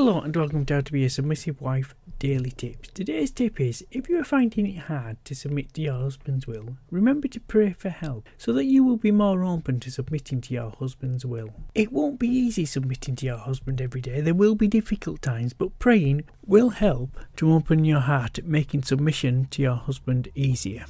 Hello and welcome to How to Be a Submissive Wife Daily Tips. Today's tip is if you are finding it hard to submit to your husband's will, remember to pray for help so that you will be more open to submitting to your husband's will. It won't be easy submitting to your husband every day, there will be difficult times, but praying will help to open your heart, making submission to your husband easier.